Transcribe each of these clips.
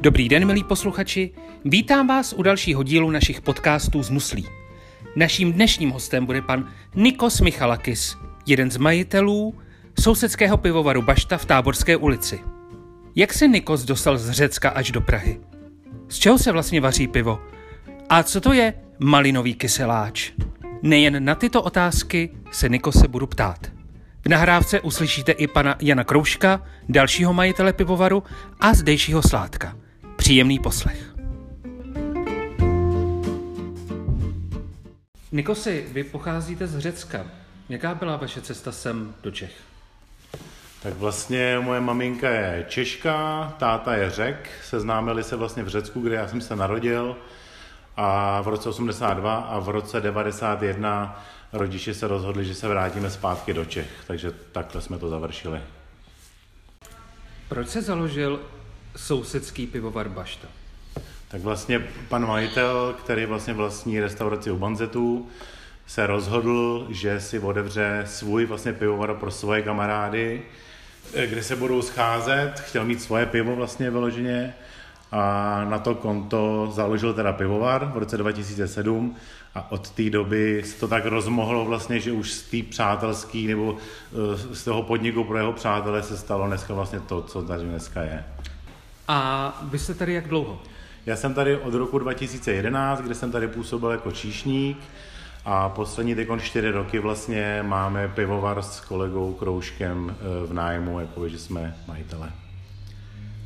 Dobrý den, milí posluchači. Vítám vás u dalšího dílu našich podcastů z Nuslí. Naším dnešním hostem bude pan Nikos Michalakis, jeden z majitelů sousedského pivovaru Bašta v Táborské ulici. Jak se Nikos dostal z Řecka až do Prahy? Z čeho se vlastně vaří pivo? A co to je malinový kyseláč? Nejen na tyto otázky se Nikose budu ptát. V nahrávce uslyšíte i pana Jana Krouška, dalšího majitele pivovaru a zdejšího sládka. Příjemný poslech. Nikosi, vy pocházíte z Řecka. Jaká byla vaše cesta sem do Čech? Tak vlastně moje maminka je Češka, táta je Řek, seznámili se vlastně v Řecku, kde já jsem se narodil a v roce 82 a v roce 91 rodiče se rozhodli, že se vrátíme zpátky do Čech, takže takhle jsme to završili. Proč se založil sousedský pivovar Bašta? Tak vlastně pan majitel, který vlastně vlastní restauraci u Banzetů, se rozhodl, že si otevře svůj vlastně pivovar pro svoje kamarády, kde se budou scházet, chtěl mít svoje pivo vlastně vyloženě a na to konto založil teda pivovar v roce 2007 a od té doby se to tak rozmohlo vlastně, že už z té přátelský nebo eh, z toho podniku pro jeho přátele se stalo dneska vlastně to, co tady dneska je. A vy jste tady jak dlouho? Já jsem tady od roku 2011, kde jsem tady působil jako číšník a poslední teď čtyři roky vlastně máme pivovar s kolegou Krouškem eh, v nájmu, jako že jsme majitele.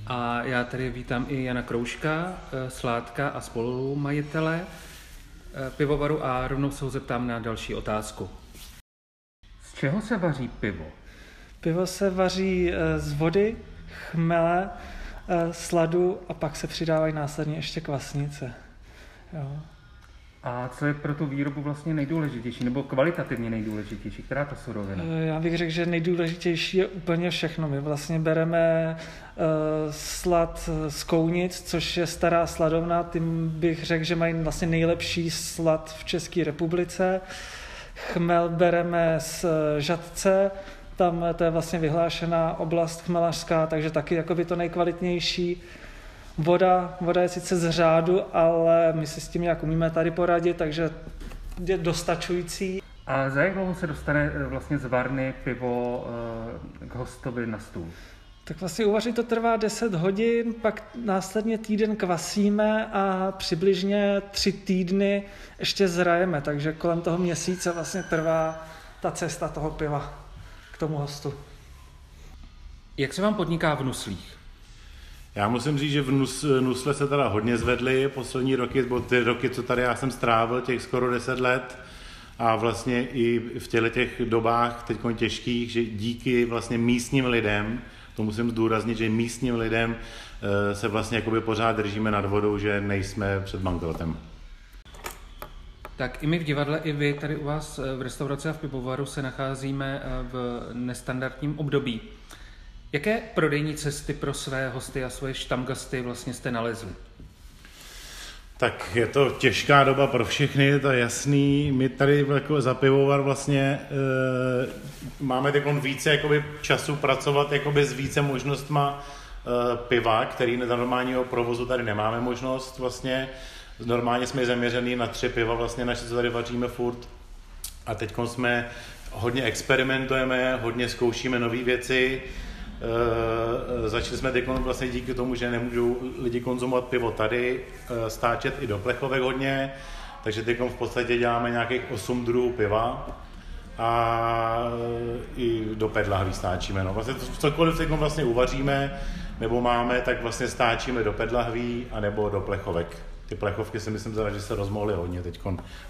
A já tady vítám i Jana Krouška, eh, Sládka a spolumajitele eh, pivovaru a rovnou se ho zeptám na další otázku. Z čeho se vaří pivo? Pivo se vaří z vody, chmele, sladu a pak se přidávají následně ještě kvasnice. Jo. A co je pro tu výrobu vlastně nejdůležitější, nebo kvalitativně nejdůležitější? Která ta surovina? Eh, já bych řekl, že nejdůležitější je úplně všechno. My vlastně bereme uh, slad z kounic, což je stará sladovna. Tím bych řekl, že mají vlastně nejlepší slad v České republice. Chmel bereme z Žadce, tam to je vlastně vyhlášená oblast chmelařská, takže taky jakoby to nejkvalitnější. Voda, voda je sice z řádu, ale my si s tím nějak umíme tady poradit, takže je dostačující. A za jak dlouho se dostane eh, vlastně z varny pivo eh, k hostovi na stůl? Tak vlastně uvařit to trvá 10 hodin, pak následně týden kvasíme a přibližně tři týdny ještě zrajeme, takže kolem toho měsíce vlastně trvá ta cesta toho piva tomu hostu. Jak se vám podniká v Nuslích? Já musím říct, že v Nus, Nusle se teda hodně zvedly poslední roky, bo ty roky, co tady já jsem strávil, těch skoro 10 let, a vlastně i v těle těch dobách teď těžkých, že díky vlastně místním lidem, to musím zdůraznit, že místním lidem eh, se vlastně jakoby pořád držíme nad vodou, že nejsme před bankrotem. Tak i my v divadle, i vy tady u vás eh, v restauraci a v pivovaru se nacházíme eh, v nestandardním období. Jaké prodejní cesty pro své hosty a svoje štamgasty vlastně jste nalezli? Tak je to těžká doba pro všechny, to je jasný. My tady jako za pivovar vlastně e, máme teď více jakoby, času pracovat jakoby, s více možnostma piva, který na normálního provozu tady nemáme možnost vlastně. Normálně jsme zaměřený na tři piva, vlastně naše, co tady vaříme furt. A teď jsme hodně experimentujeme, hodně zkoušíme nové věci. Uh, začali jsme teď vlastně díky tomu, že nemůžou lidi konzumovat pivo tady, uh, stáčet i do plechovek hodně, takže teď v podstatě děláme nějakých 8 druhů piva a i do pedlahví stáčíme. No. Vlastně cokoliv teď vlastně uvaříme nebo máme, tak vlastně stáčíme do pedlahví a nebo do plechovek. Ty plechovky si myslím, že se rozmohly hodně teď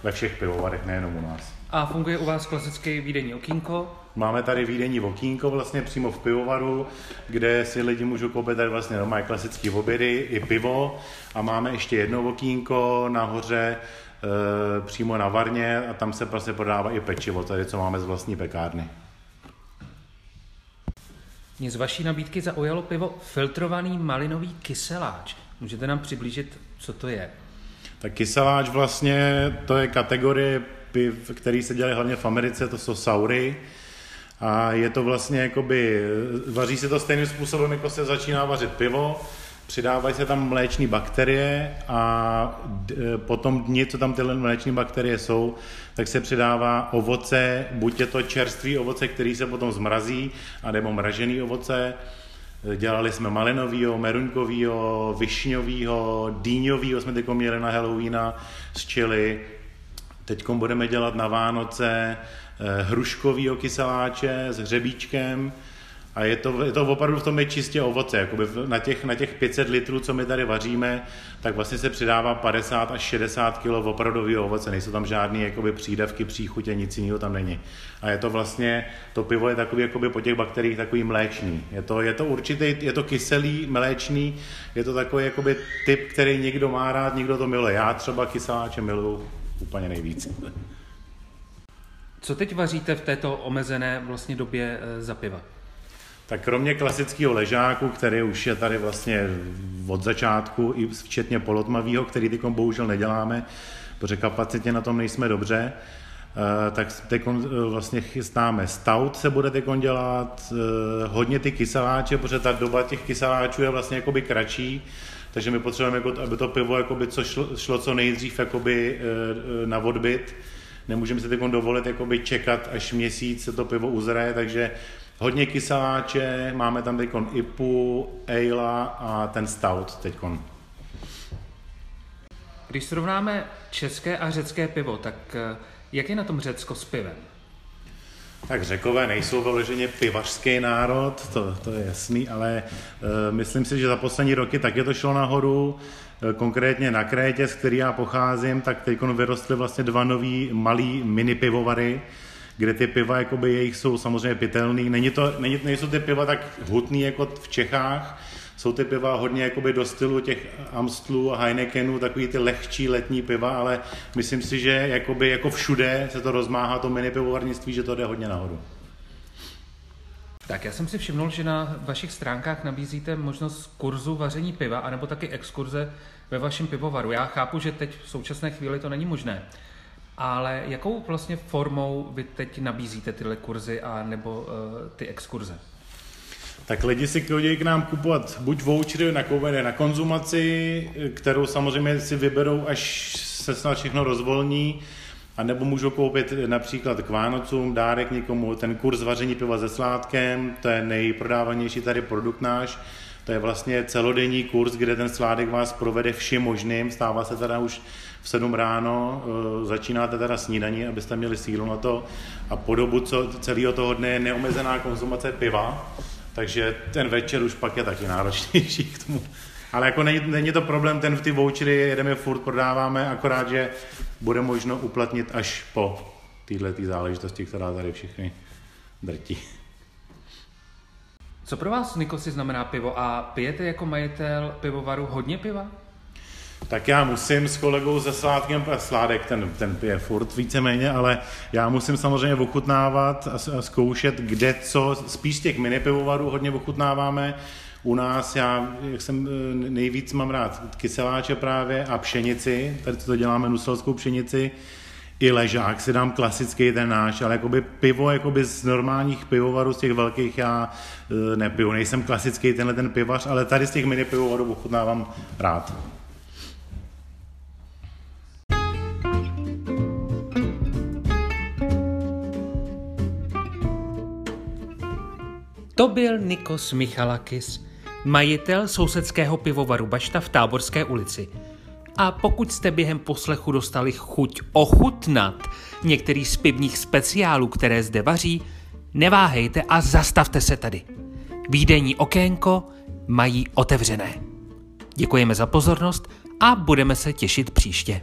ve všech pivovarech, nejenom u nás. A funguje u vás klasický výdenní okýnko? Máme tady výdenní okýnko vlastně přímo v pivovaru, kde si lidi můžou koupit tady vlastně normální klasické obědy i pivo a máme ještě jedno okýnko nahoře e, přímo na varně a tam se prostě prodává i pečivo, tady co máme z vlastní pekárny. Mě z vaší nabídky zaujalo pivo filtrovaný malinový kyseláč. Můžete nám přiblížit, co to je? Tak kyseláč vlastně, to je kategorie piv, který se dělají hlavně v Americe, to jsou saury. A je to vlastně jakoby, vaří se to stejným způsobem, jako se začíná vařit pivo. Přidávají se tam mléční bakterie a po tom dni, co tam tyhle mléční bakterie jsou, tak se přidává ovoce, buď je to čerstvý ovoce, který se potom zmrazí, anebo mražený ovoce. Dělali jsme malinovýho, meruňkovýho, višňovýho, dýňovýho jsme teď měli na Halloweena z čili. Teď budeme dělat na Vánoce eh, hruškovýho kyseláče s hřebíčkem, a je to, je to opravdu v tom je čistě ovoce. Jakoby na, těch, na těch 500 litrů, co my tady vaříme, tak vlastně se přidává 50 až 60 kg opravdového ovoce. Nejsou tam žádné jakoby, přídavky, příchutě, nic jiného tam není. A je to vlastně, to pivo je takový jakoby, po těch bakteriích takový mléčný. Je to, je to určitý, je to kyselý, mléčný, je to takový jakoby, typ, který někdo má rád, někdo to miluje. Já třeba kyseláče miluju úplně nejvíc. Co teď vaříte v této omezené vlastně době eh, za piva? Tak kromě klasického ležáku, který už je tady vlastně od začátku, i včetně polotmavého, který teď bohužel neděláme, protože kapacitně na tom nejsme dobře, eh, tak teď eh, vlastně chystáme stout se bude teď dělat, eh, hodně ty kyseláče, protože ta doba těch kyseláčů je vlastně jakoby kratší, takže my potřebujeme, jako, aby to pivo jakoby, co šlo, šlo co nejdřív jakoby, na odbyt. Nemůžeme si teď dovolit jakoby, čekat, až měsíc se to pivo uzraje, takže hodně kyseláče, máme tam teď IPu, Eila a ten Stout teď. Když srovnáme české a řecké pivo, tak eh, jak je na tom Řecko s pivem? Tak řekové nejsou vyloženě pivařský národ, to, to je jasný, ale uh, myslím si, že za poslední roky taky to šlo nahoru. Uh, konkrétně na Krétě, z který já pocházím, tak teď vyrostly vlastně dva nový malý mini pivovary, kde ty piva jakoby jejich jsou samozřejmě pitelný. Není to, není, nejsou ty piva tak hutný jako v Čechách, jsou ty piva hodně jakoby do stylu těch Amstlů a Heinekenů, takový ty lehčí letní piva, ale myslím si, že jakoby jako všude se to rozmáhá to mini pivovarnictví, že to jde hodně nahoru. Tak já jsem si všimnul, že na vašich stránkách nabízíte možnost kurzu vaření piva, anebo taky exkurze ve vašem pivovaru. Já chápu, že teď v současné chvíli to není možné. Ale jakou vlastně formou vy teď nabízíte tyhle kurzy a nebo uh, ty exkurze? Tak lidi si chodí k nám kupovat buď vouchery na kouvene na konzumaci, kterou samozřejmě si vyberou, až se snad všechno rozvolní, a nebo můžou koupit například k Vánocům dárek někomu, ten kurz vaření piva se sládkem, to je nejprodávanější tady produkt náš, to je vlastně celodenní kurz, kde ten sládek vás provede vším možným, stává se teda už v 7 ráno, eh, začínáte teda snídaní, abyste měli sílu na to a po dobu co, celého toho dne je neomezená konzumace piva, takže ten večer už pak je taky náročnější k tomu. Ale jako není, není to problém, ten v ty vouchery jedeme furt, prodáváme, akorát, že bude možno uplatnit až po této záležitosti, která tady všechny drtí. Co pro vás, Nikosi, znamená pivo? A pijete jako majitel pivovaru hodně piva? tak já musím s kolegou ze Sládkem, Sládek ten, ten pije furt víceméně, ale já musím samozřejmě ochutnávat a, zkoušet, kde co, spíš těch mini pivovarů hodně ochutnáváme, u nás já, jak jsem e, nejvíc mám rád kyseláče právě a pšenici, tady to děláme nuselskou pšenici, i ležák si dám klasický ten náš, ale jakoby pivo jakoby z normálních pivovarů, z těch velkých já e, nepiju. Nejsem klasický tenhle ten pivař, ale tady z těch mini pivovarů ochutnávám rád. To byl Nikos Michalakis, majitel sousedského pivovaru Bašta v Táborské ulici. A pokud jste během poslechu dostali chuť ochutnat některý z pivních speciálů, které zde vaří, neváhejte a zastavte se tady. Výdejní okénko mají otevřené. Děkujeme za pozornost a budeme se těšit příště.